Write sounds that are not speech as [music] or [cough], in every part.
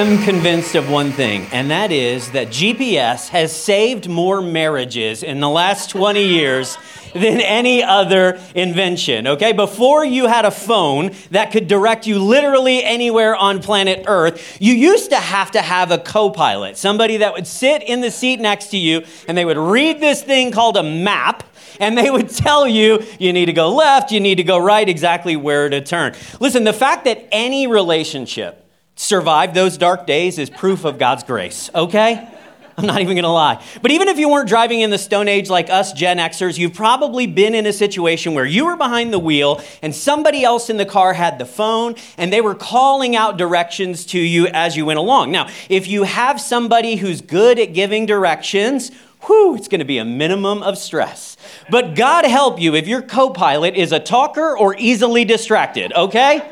Am convinced of one thing, and that is that GPS has saved more marriages in the last 20 years than any other invention. Okay, before you had a phone that could direct you literally anywhere on planet Earth, you used to have to have a co pilot, somebody that would sit in the seat next to you and they would read this thing called a map and they would tell you you need to go left, you need to go right, exactly where to turn. Listen, the fact that any relationship survived those dark days is proof of God's grace, okay? I'm not even gonna lie. But even if you weren't driving in the Stone Age like us Gen Xers, you've probably been in a situation where you were behind the wheel and somebody else in the car had the phone and they were calling out directions to you as you went along. Now, if you have somebody who's good at giving directions, whew, it's gonna be a minimum of stress. But God help you if your co pilot is a talker or easily distracted, okay?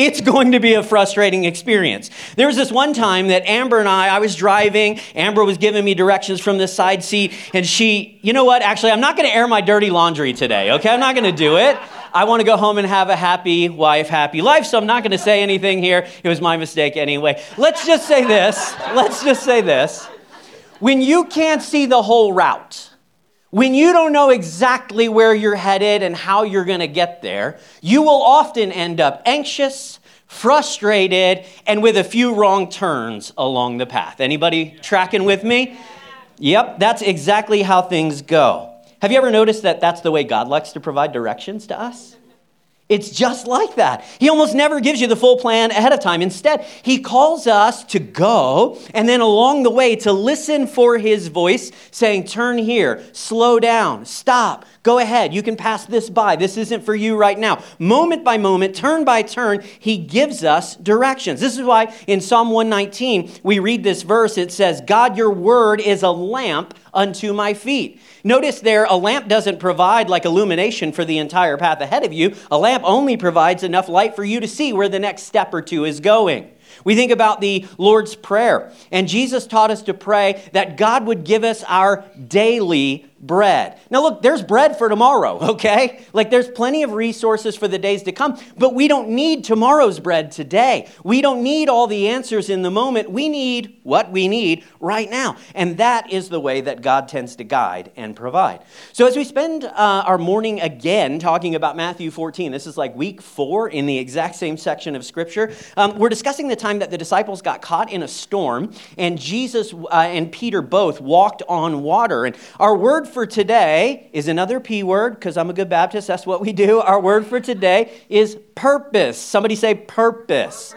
It's going to be a frustrating experience. There was this one time that Amber and I, I was driving, Amber was giving me directions from the side seat, and she, you know what? Actually, I'm not going to air my dirty laundry today, okay? I'm not going to do it. I want to go home and have a happy wife, happy life, so I'm not going to say anything here. It was my mistake anyway. Let's just say this. Let's just say this. When you can't see the whole route, when you don't know exactly where you're headed and how you're going to get there, you will often end up anxious, frustrated, and with a few wrong turns along the path. Anybody tracking with me? Yep, that's exactly how things go. Have you ever noticed that that's the way God likes to provide directions to us? It's just like that. He almost never gives you the full plan ahead of time. Instead, he calls us to go and then along the way to listen for his voice saying, Turn here, slow down, stop, go ahead. You can pass this by. This isn't for you right now. Moment by moment, turn by turn, he gives us directions. This is why in Psalm 119, we read this verse. It says, God, your word is a lamp unto my feet. Notice there, a lamp doesn't provide like illumination for the entire path ahead of you. A lamp only provides enough light for you to see where the next step or two is going. We think about the Lord's Prayer, and Jesus taught us to pray that God would give us our daily bread. Now, look, there's bread for tomorrow, [laughs] okay? Like, there's plenty of resources for the days to come, but we don't need tomorrow's bread today. We don't need all the answers in the moment. We need what we need right now. And that is the way that God tends to guide and provide. So, as we spend uh, our morning again talking about Matthew 14, this is like week four in the exact same section of Scripture, um, we're discussing the time that the disciples got caught in a storm, and Jesus uh, and Peter both walked on water. And our word for today is another P word, because I'm a good Baptist, that's what we do. Our word for today is purpose. Somebody say purpose.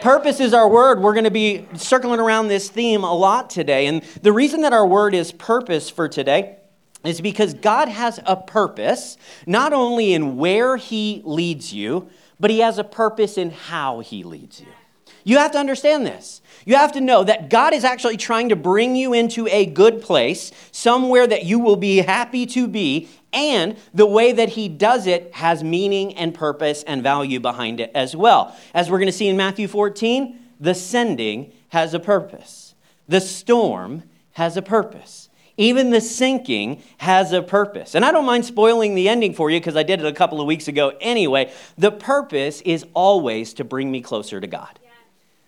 Purpose is our word. We're going to be circling around this theme a lot today. And the reason that our word is purpose for today is because God has a purpose, not only in where He leads you, but He has a purpose in how He leads you. You have to understand this. You have to know that God is actually trying to bring you into a good place, somewhere that you will be happy to be, and the way that He does it has meaning and purpose and value behind it as well. As we're going to see in Matthew 14, the sending has a purpose, the storm has a purpose. Even the sinking has a purpose. And I don't mind spoiling the ending for you because I did it a couple of weeks ago anyway. The purpose is always to bring me closer to God.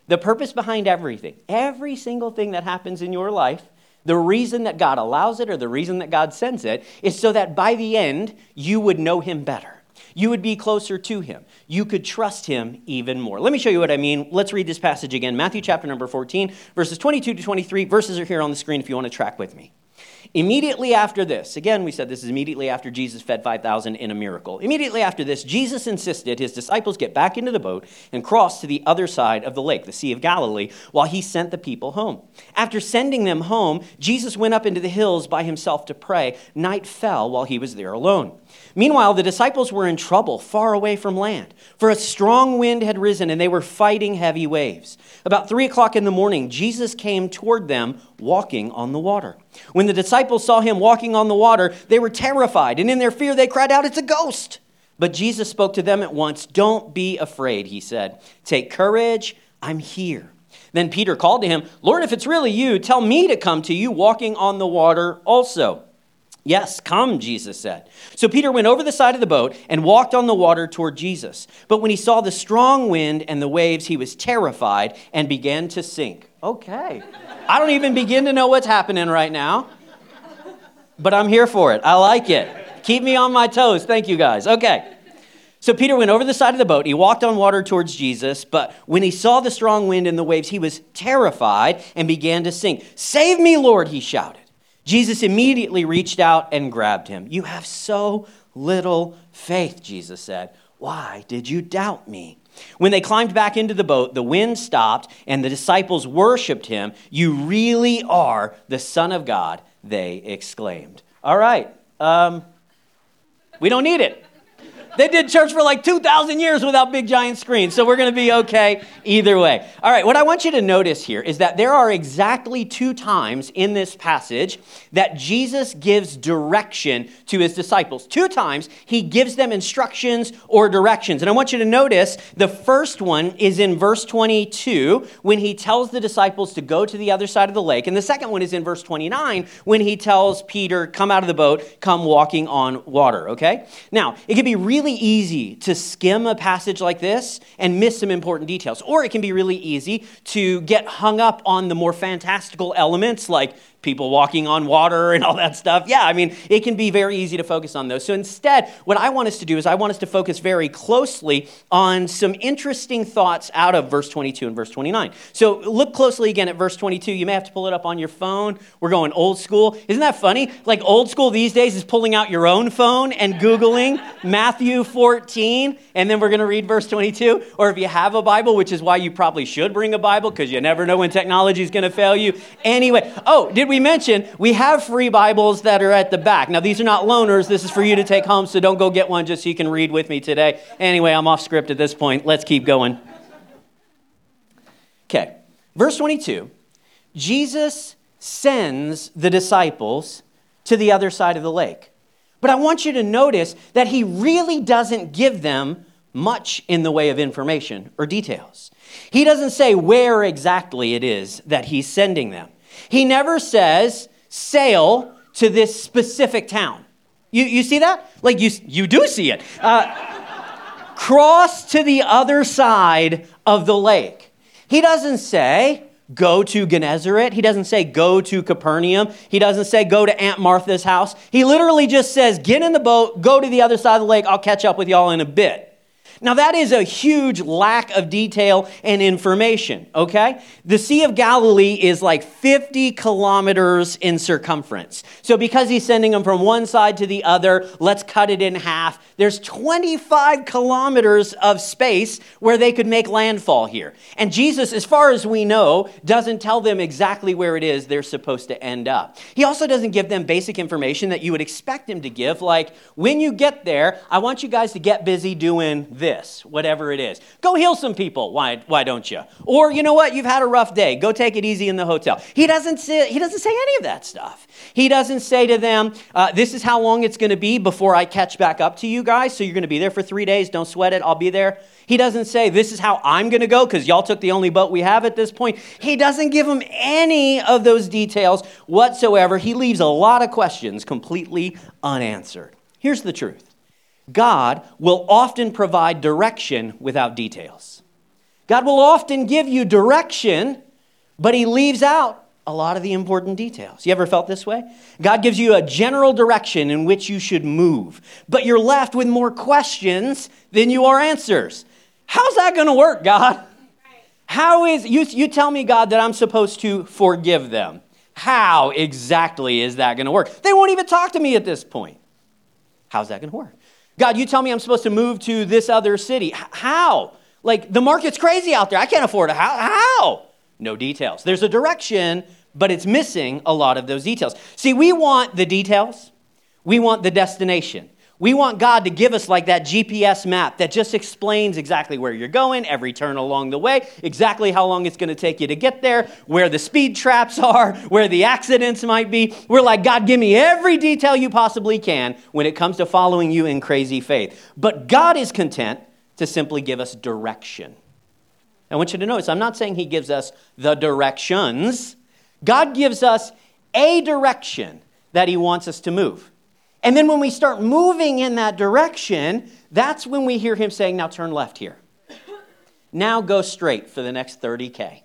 The purpose behind everything, every single thing that happens in your life, the reason that God allows it or the reason that God sends it is so that by the end, you would know Him better. You would be closer to Him. You could trust Him even more. Let me show you what I mean. Let's read this passage again Matthew chapter number 14, verses 22 to 23. Verses are here on the screen if you want to track with me. Immediately after this, again, we said this is immediately after Jesus fed 5,000 in a miracle. Immediately after this, Jesus insisted his disciples get back into the boat and cross to the other side of the lake, the Sea of Galilee, while he sent the people home. After sending them home, Jesus went up into the hills by himself to pray. Night fell while he was there alone. Meanwhile, the disciples were in trouble far away from land, for a strong wind had risen and they were fighting heavy waves. About three o'clock in the morning, Jesus came toward them walking on the water. When the disciples saw him walking on the water, they were terrified, and in their fear they cried out, It's a ghost! But Jesus spoke to them at once. Don't be afraid, he said. Take courage, I'm here. Then Peter called to him, Lord, if it's really you, tell me to come to you walking on the water also. Yes, come, Jesus said. So Peter went over the side of the boat and walked on the water toward Jesus. But when he saw the strong wind and the waves, he was terrified and began to sink. Okay. I don't even begin to know what's happening right now, but I'm here for it. I like it. Keep me on my toes. Thank you guys. Okay. So Peter went over the side of the boat. He walked on water towards Jesus, but when he saw the strong wind and the waves, he was terrified and began to sink. Save me, Lord, he shouted. Jesus immediately reached out and grabbed him. You have so little faith, Jesus said. Why did you doubt me? When they climbed back into the boat, the wind stopped and the disciples worshiped him. You really are the Son of God, they exclaimed. All right, um, we don't need it. They did church for like 2,000 years without big giant screens, so we're going to be okay either way. All right, what I want you to notice here is that there are exactly two times in this passage that Jesus gives direction to his disciples. Two times he gives them instructions or directions. And I want you to notice the first one is in verse 22 when he tells the disciples to go to the other side of the lake. And the second one is in verse 29 when he tells Peter, come out of the boat, come walking on water, okay? Now, it can be really really easy to skim a passage like this and miss some important details. Or it can be really easy to get hung up on the more fantastical elements like people walking on water and all that stuff. Yeah, I mean, it can be very easy to focus on those. So instead, what I want us to do is I want us to focus very closely on some interesting thoughts out of verse 22 and verse 29. So look closely again at verse 22. You may have to pull it up on your phone. We're going old school. Isn't that funny? Like old school these days is pulling out your own phone and Googling [laughs] Matthew 14, and then we're going to read verse 22. Or if you have a Bible, which is why you probably should bring a Bible because you never know when technology is going to fail you. Anyway, oh, did we we mentioned, we have free Bibles that are at the back. Now, these are not loaners. This is for you to take home, so don't go get one just so you can read with me today. Anyway, I'm off script at this point. Let's keep going. Okay, verse 22 Jesus sends the disciples to the other side of the lake. But I want you to notice that he really doesn't give them much in the way of information or details. He doesn't say where exactly it is that he's sending them. He never says, sail to this specific town. You, you see that? Like, you, you do see it. Uh, cross to the other side of the lake. He doesn't say, go to Gennesaret. He doesn't say, go to Capernaum. He doesn't say, go to Aunt Martha's house. He literally just says, get in the boat, go to the other side of the lake. I'll catch up with y'all in a bit. Now, that is a huge lack of detail and information, okay? The Sea of Galilee is like 50 kilometers in circumference. So, because he's sending them from one side to the other, let's cut it in half. There's 25 kilometers of space where they could make landfall here. And Jesus, as far as we know, doesn't tell them exactly where it is they're supposed to end up. He also doesn't give them basic information that you would expect him to give, like, when you get there, I want you guys to get busy doing this this, whatever it is. Go heal some people. Why, why don't you? Or you know what? You've had a rough day. Go take it easy in the hotel. He doesn't say, he doesn't say any of that stuff. He doesn't say to them, uh, this is how long it's going to be before I catch back up to you guys. So you're going to be there for three days. Don't sweat it. I'll be there. He doesn't say, this is how I'm going to go because y'all took the only boat we have at this point. He doesn't give them any of those details whatsoever. He leaves a lot of questions completely unanswered. Here's the truth God will often provide direction without details. God will often give you direction, but He leaves out a lot of the important details. You ever felt this way? God gives you a general direction in which you should move, but you're left with more questions than you are answers. How's that going to work, God? How is, you, you tell me, God, that I'm supposed to forgive them. How exactly is that going to work? They won't even talk to me at this point. How's that going to work? God, you tell me I'm supposed to move to this other city. How? Like, the market's crazy out there. I can't afford. How? How? No details. There's a direction, but it's missing a lot of those details. See, we want the details, we want the destination. We want God to give us like that GPS map that just explains exactly where you're going, every turn along the way, exactly how long it's going to take you to get there, where the speed traps are, where the accidents might be. We're like, God, give me every detail you possibly can when it comes to following you in crazy faith. But God is content to simply give us direction. I want you to notice, I'm not saying He gives us the directions, God gives us a direction that He wants us to move. And then when we start moving in that direction, that's when we hear him saying, Now turn left here. Now go straight for the next 30K.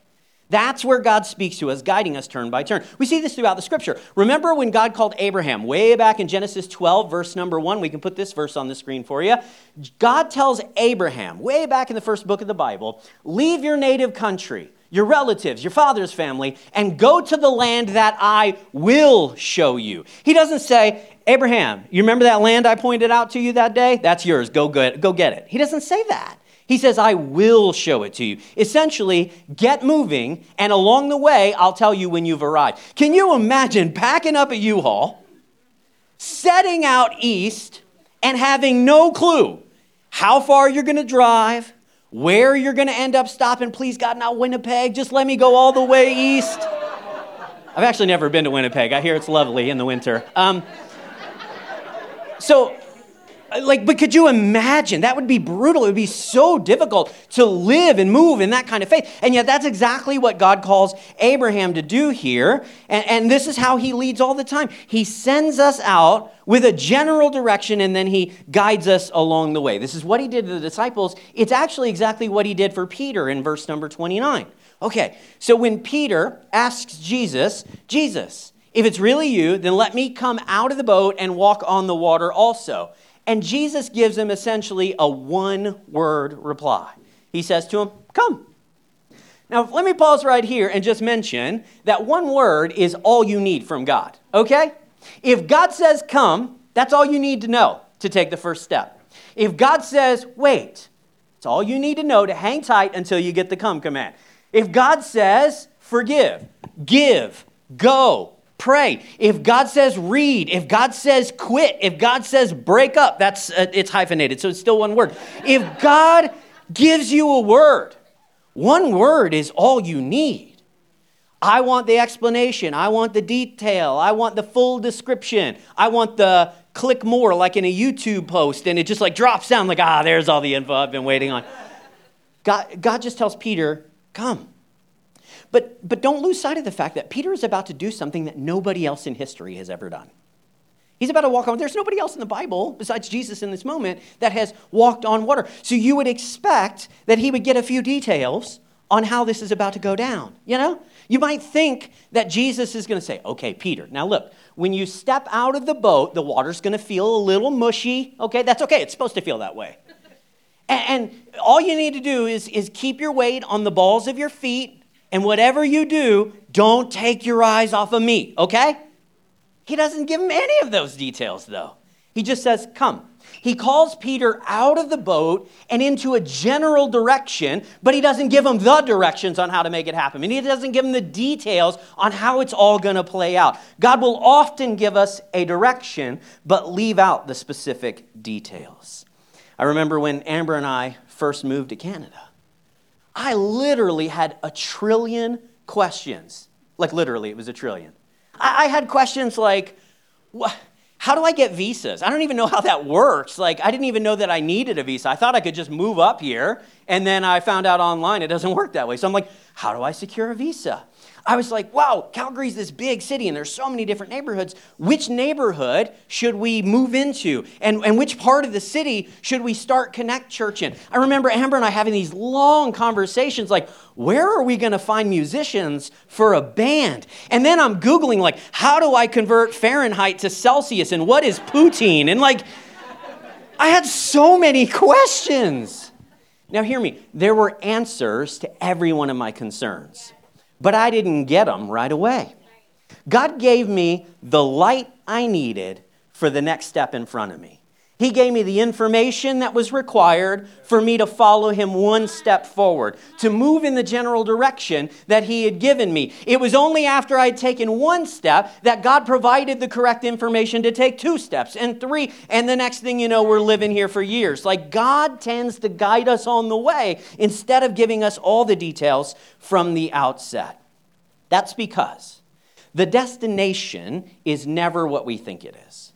That's where God speaks to us, guiding us turn by turn. We see this throughout the scripture. Remember when God called Abraham, way back in Genesis 12, verse number 1? We can put this verse on the screen for you. God tells Abraham, way back in the first book of the Bible, leave your native country, your relatives, your father's family, and go to the land that I will show you. He doesn't say, Abraham, you remember that land I pointed out to you that day? That's yours. Go get, go get it. He doesn't say that. He says, I will show it to you. Essentially, get moving, and along the way, I'll tell you when you've arrived. Can you imagine packing up a U Haul, setting out east, and having no clue how far you're going to drive, where you're going to end up stopping? Please, God, not Winnipeg. Just let me go all the way east. I've actually never been to Winnipeg. I hear it's lovely in the winter. Um, so, like, but could you imagine? That would be brutal. It would be so difficult to live and move in that kind of faith. And yet, that's exactly what God calls Abraham to do here. And, and this is how he leads all the time. He sends us out with a general direction and then he guides us along the way. This is what he did to the disciples. It's actually exactly what he did for Peter in verse number 29. Okay, so when Peter asks Jesus, Jesus, if it's really you, then let me come out of the boat and walk on the water also. And Jesus gives him essentially a one word reply. He says to him, Come. Now, let me pause right here and just mention that one word is all you need from God, okay? If God says come, that's all you need to know to take the first step. If God says wait, it's all you need to know to hang tight until you get the come command. If God says forgive, give, go, pray. If God says read, if God says quit, if God says break up, that's uh, it's hyphenated, so it's still one word. If God gives you a word, one word is all you need. I want the explanation, I want the detail, I want the full description. I want the click more like in a YouTube post and it just like drops down like ah, there's all the info I've been waiting on. God God just tells Peter, "Come." But, but don't lose sight of the fact that Peter is about to do something that nobody else in history has ever done. He's about to walk on. There's nobody else in the Bible besides Jesus in this moment that has walked on water. So you would expect that he would get a few details on how this is about to go down. You know? You might think that Jesus is going to say, okay, Peter, now look, when you step out of the boat, the water's going to feel a little mushy. Okay, that's okay. It's supposed to feel that way. And, all you need to do is, is keep your weight on the balls of your feet and whatever you do, don't take your eyes off of me, okay? He doesn't give him any of those details, though. He just says, Come. He calls Peter out of the boat and into a general direction, but he doesn't give him the directions on how to make it happen. And he doesn't give him the details on how it's all going to play out. God will often give us a direction, but leave out the specific details. I remember when Amber and I first moved to Canada. I literally had a trillion questions. Like, literally, it was a trillion. I, I had questions like, what? How do I get visas? I don't even know how that works. Like, I didn't even know that I needed a visa. I thought I could just move up here, and then I found out online it doesn't work that way. So I'm like, how do I secure a visa? I was like, wow, Calgary's this big city and there's so many different neighborhoods. Which neighborhood should we move into? And, and which part of the city should we start Connect Church in? I remember Amber and I having these long conversations like, where are we going to find musicians for a band? And then I'm Googling, like, how do I convert Fahrenheit to Celsius? And what is poutine? And like, I had so many [laughs] questions. Now, hear me, there were answers to every one of my concerns but I didn't get them right away. God gave me the light I needed for the next step in front of me. He gave me the information that was required for me to follow him one step forward, to move in the general direction that he had given me. It was only after I had taken one step that God provided the correct information to take two steps and three. And the next thing you know, we're living here for years. Like God tends to guide us on the way instead of giving us all the details from the outset. That's because the destination is never what we think it is.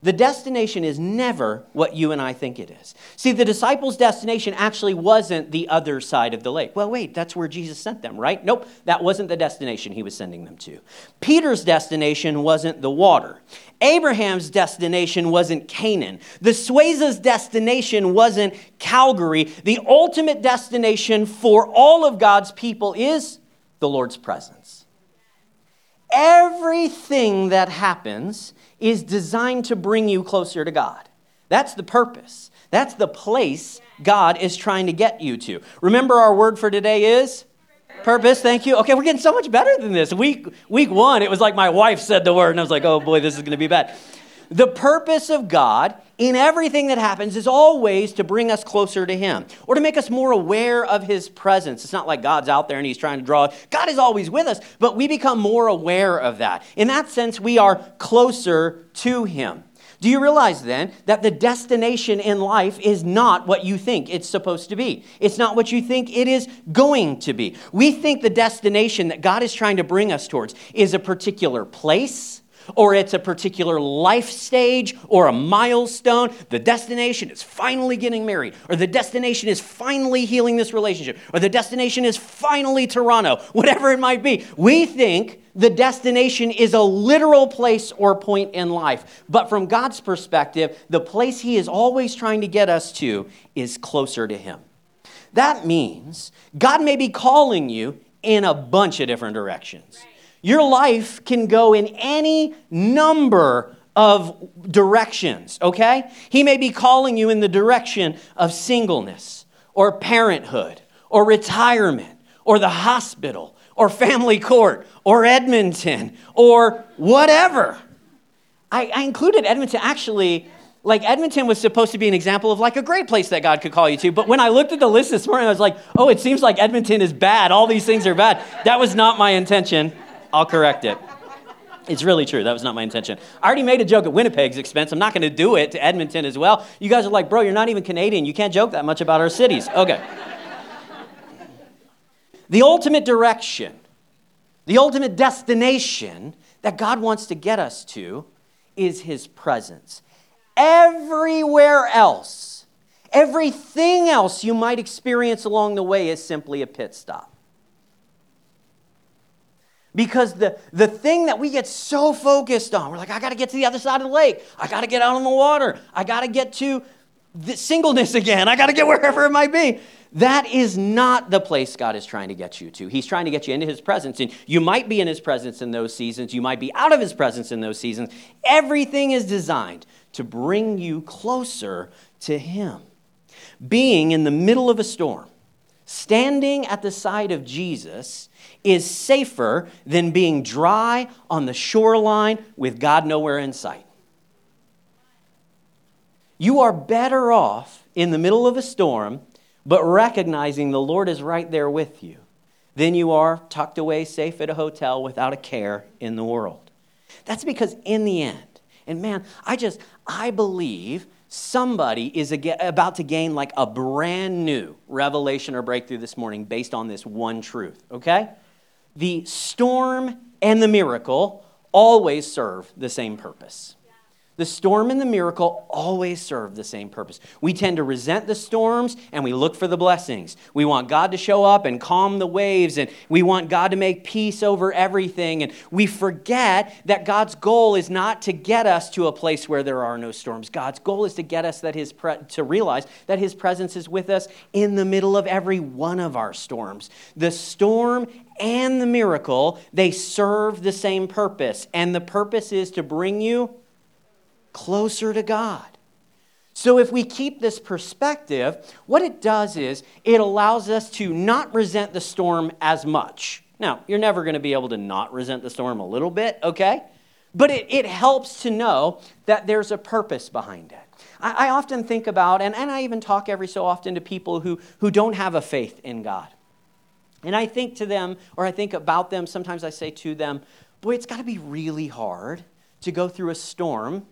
The destination is never what you and I think it is. See, the disciples' destination actually wasn't the other side of the lake. Well, wait, that's where Jesus sent them, right? Nope, that wasn't the destination he was sending them to. Peter's destination wasn't the water. Abraham's destination wasn't Canaan. The Sueza's destination wasn't Calgary. The ultimate destination for all of God's people is the Lord's presence. Everything that happens is designed to bring you closer to God. That's the purpose. That's the place God is trying to get you to. Remember, our word for today is purpose. Thank you. Okay, we're getting so much better than this. Week week one, it was like my wife said the word, and I was like, oh boy, this is going to be bad. The purpose of God in everything that happens is always to bring us closer to Him or to make us more aware of His presence. It's not like God's out there and He's trying to draw. God is always with us, but we become more aware of that. In that sense, we are closer to Him. Do you realize then that the destination in life is not what you think it's supposed to be? It's not what you think it is going to be. We think the destination that God is trying to bring us towards is a particular place or it's a particular life stage or a milestone. The destination is finally getting married, or the destination is finally healing this relationship, or the destination is finally Toronto, whatever it might be. We think the destination is a literal place or point in life. But from God's perspective, the place He is always trying to get us to is closer to Him. That means God may be calling you in a bunch of different directions. Your life can go in any number of directions, okay? He may be calling you in the direction of singleness or parenthood or retirement or the hospital or family court or Edmonton or whatever. I, I included Edmonton actually like Edmonton was supposed to be an example of like a great place that God could call you to. But when I looked at the list this morning, I was like, oh, it seems like Edmonton is bad. All these things are bad. That was not my intention. I'll correct it. It's really true. That was not my intention. I already made a joke at Winnipeg's expense. I'm not going to do it to Edmonton as well. You guys are like, bro, you're not even Canadian. You can't joke that much about our cities. Okay. the ultimate direction, the ultimate destination that God wants to get us to is His presence. Everywhere else, everything else you might experience along the way is simply a pit stop. Because the, the thing that we get so focused on, we're like, I got to get to the other side of the lake. I got to get out on the water. I got to get to the singleness again. I got to get wherever it might be. That is not the place God is trying to get you to. He's trying to get you into His presence. And you might be in His presence in those seasons. You might be out of His presence in those seasons. Everything is designed to bring you closer to Him. Being in the middle of a storm, standing at the side of Jesus, is safer than being dry on the shoreline with God nowhere in sight. You are better off in the middle of a storm, but recognizing the Lord is right there with you, than you are tucked away safe at a hotel without a care in the world. That's because, in the end, and man, I just, I believe somebody is about to gain like a brand new revelation or breakthrough this morning based on this one truth, okay? the storm and the miracle always serve the same purpose. The storm and the miracle always serve the same purpose. We tend to resent the storms and we look for the blessings. We want God to show up and calm the waves and we want God to make peace over everything. And we forget that God's goal is not to get us to a place where there are no storms. God's goal is to get us that his pre- to realize that his presence is with us in the middle of every one of our storms. The storm and the miracle, they serve the same purpose. And the purpose is to bring you closer to God. So, if we keep this perspective, what it does is it allows us to not resent the storm as much. Now, you're never going to be able to not resent the storm a little bit, okay? But it, it helps to know that there's a purpose behind it. I, I often think about, and, and I even talk every so often to people who, who don't have a faith in God. And I think to them, or I think about them, sometimes I say to them, boy, it's got to be really hard to go through a storm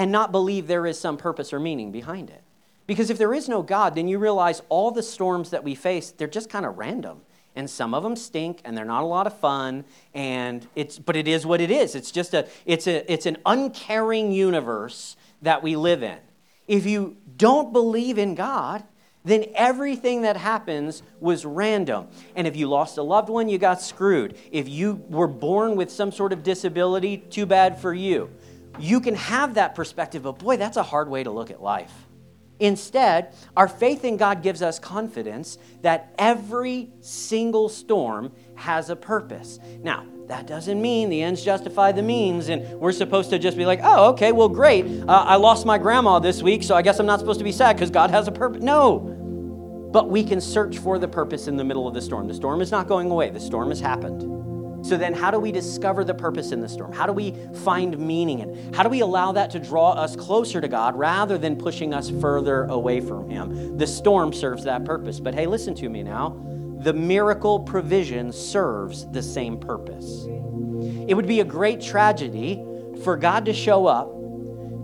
and not believe there is some purpose or meaning behind it. Because if there is no God, then you realize all the storms that we face, they're just kind of random. and some of them stink and they're not a lot of fun and it's but it is what it is it's just a it's a it's an uncaring universe that we live in if you don't believe in god then everything that happens was random. And if you lost a loved one, you got screwed. If you were born with some sort of disability, too bad for you. You can have that perspective, but boy, that's a hard way to look at life. Instead, our faith in God gives us confidence that every single storm has a purpose. Now, that doesn't mean the ends justify the means, and we're supposed to just be like, oh, okay, well, great. Uh, I lost my grandma this week, so I guess I'm not supposed to be sad because God has a purpose. No. But we can search for the purpose in the middle of the storm. The storm is not going away, the storm has happened. So then, how do we discover the purpose in the storm? How do we find meaning in it? How do we allow that to draw us closer to God rather than pushing us further away from Him? The storm serves that purpose. But hey, listen to me now. The miracle provision serves the same purpose. It would be a great tragedy for God to show up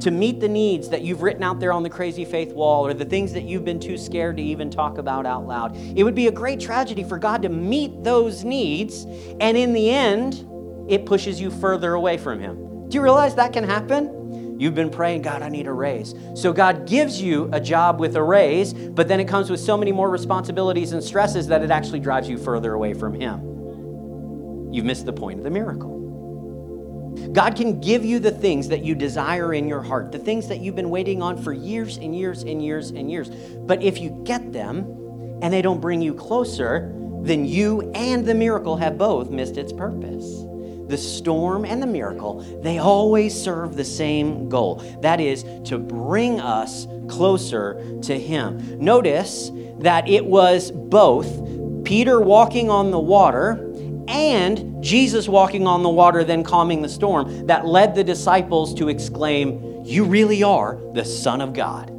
to meet the needs that you've written out there on the crazy faith wall or the things that you've been too scared to even talk about out loud. It would be a great tragedy for God to meet those needs, and in the end, it pushes you further away from Him. Do you realize that can happen? You've been praying, God, I need a raise. So God gives you a job with a raise, but then it comes with so many more responsibilities and stresses that it actually drives you further away from Him. You've missed the point of the miracle. God can give you the things that you desire in your heart, the things that you've been waiting on for years and years and years and years. But if you get them and they don't bring you closer, then you and the miracle have both missed its purpose. The storm and the miracle, they always serve the same goal. That is to bring us closer to Him. Notice that it was both Peter walking on the water and Jesus walking on the water, then calming the storm, that led the disciples to exclaim, You really are the Son of God.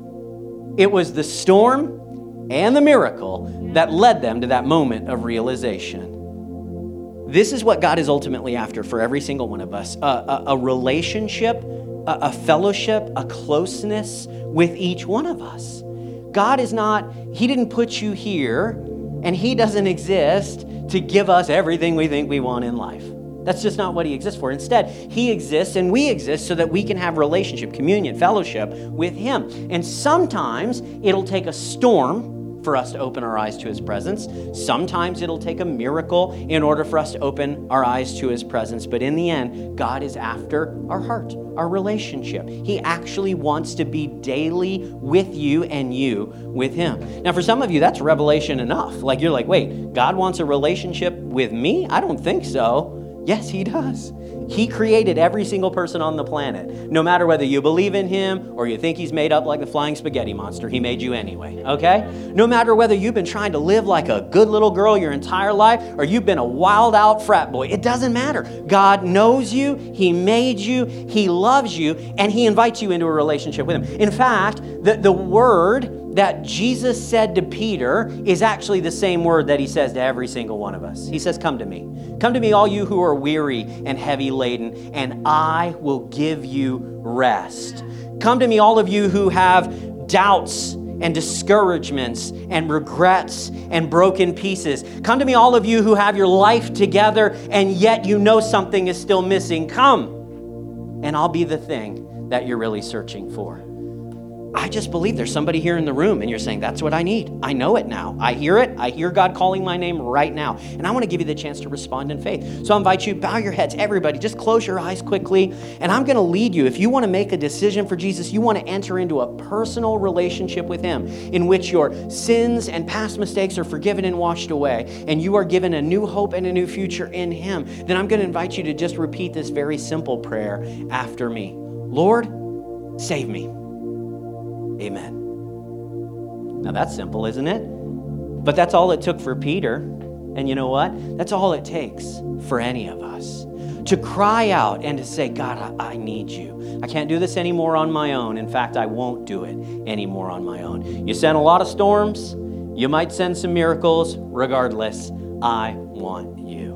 It was the storm and the miracle that led them to that moment of realization. This is what God is ultimately after for every single one of us a, a, a relationship, a, a fellowship, a closeness with each one of us. God is not, He didn't put you here and He doesn't exist to give us everything we think we want in life. That's just not what He exists for. Instead, He exists and we exist so that we can have relationship, communion, fellowship with Him. And sometimes it'll take a storm for us to open our eyes to his presence. Sometimes it'll take a miracle in order for us to open our eyes to his presence. But in the end, God is after our heart, our relationship. He actually wants to be daily with you and you with him. Now, for some of you, that's revelation enough. Like you're like, wait, God wants a relationship with me? I don't think so. Yes, he does. He created every single person on the planet. No matter whether you believe in him or you think he's made up like the flying spaghetti monster, he made you anyway, okay? No matter whether you've been trying to live like a good little girl your entire life or you've been a wild out frat boy, it doesn't matter. God knows you, he made you, he loves you, and he invites you into a relationship with him. In fact, the, the word that Jesus said to Peter is actually the same word that he says to every single one of us. He says, Come to me. Come to me, all you who are weary and heavy laden, and I will give you rest. Come to me, all of you who have doubts and discouragements and regrets and broken pieces. Come to me, all of you who have your life together and yet you know something is still missing. Come, and I'll be the thing that you're really searching for. I just believe there's somebody here in the room and you're saying, That's what I need. I know it now. I hear it. I hear God calling my name right now. And I want to give you the chance to respond in faith. So I invite you, bow your heads, everybody, just close your eyes quickly. And I'm going to lead you. If you want to make a decision for Jesus, you want to enter into a personal relationship with Him in which your sins and past mistakes are forgiven and washed away, and you are given a new hope and a new future in Him, then I'm going to invite you to just repeat this very simple prayer after me Lord, save me. Amen. Now that's simple, isn't it? But that's all it took for Peter. And you know what? That's all it takes for any of us to cry out and to say, God, I, I, need you. I can't do this anymore on my own. In fact, I won't do it anymore on my own. You send a lot of storms, you might send some miracles. Regardless, I want you.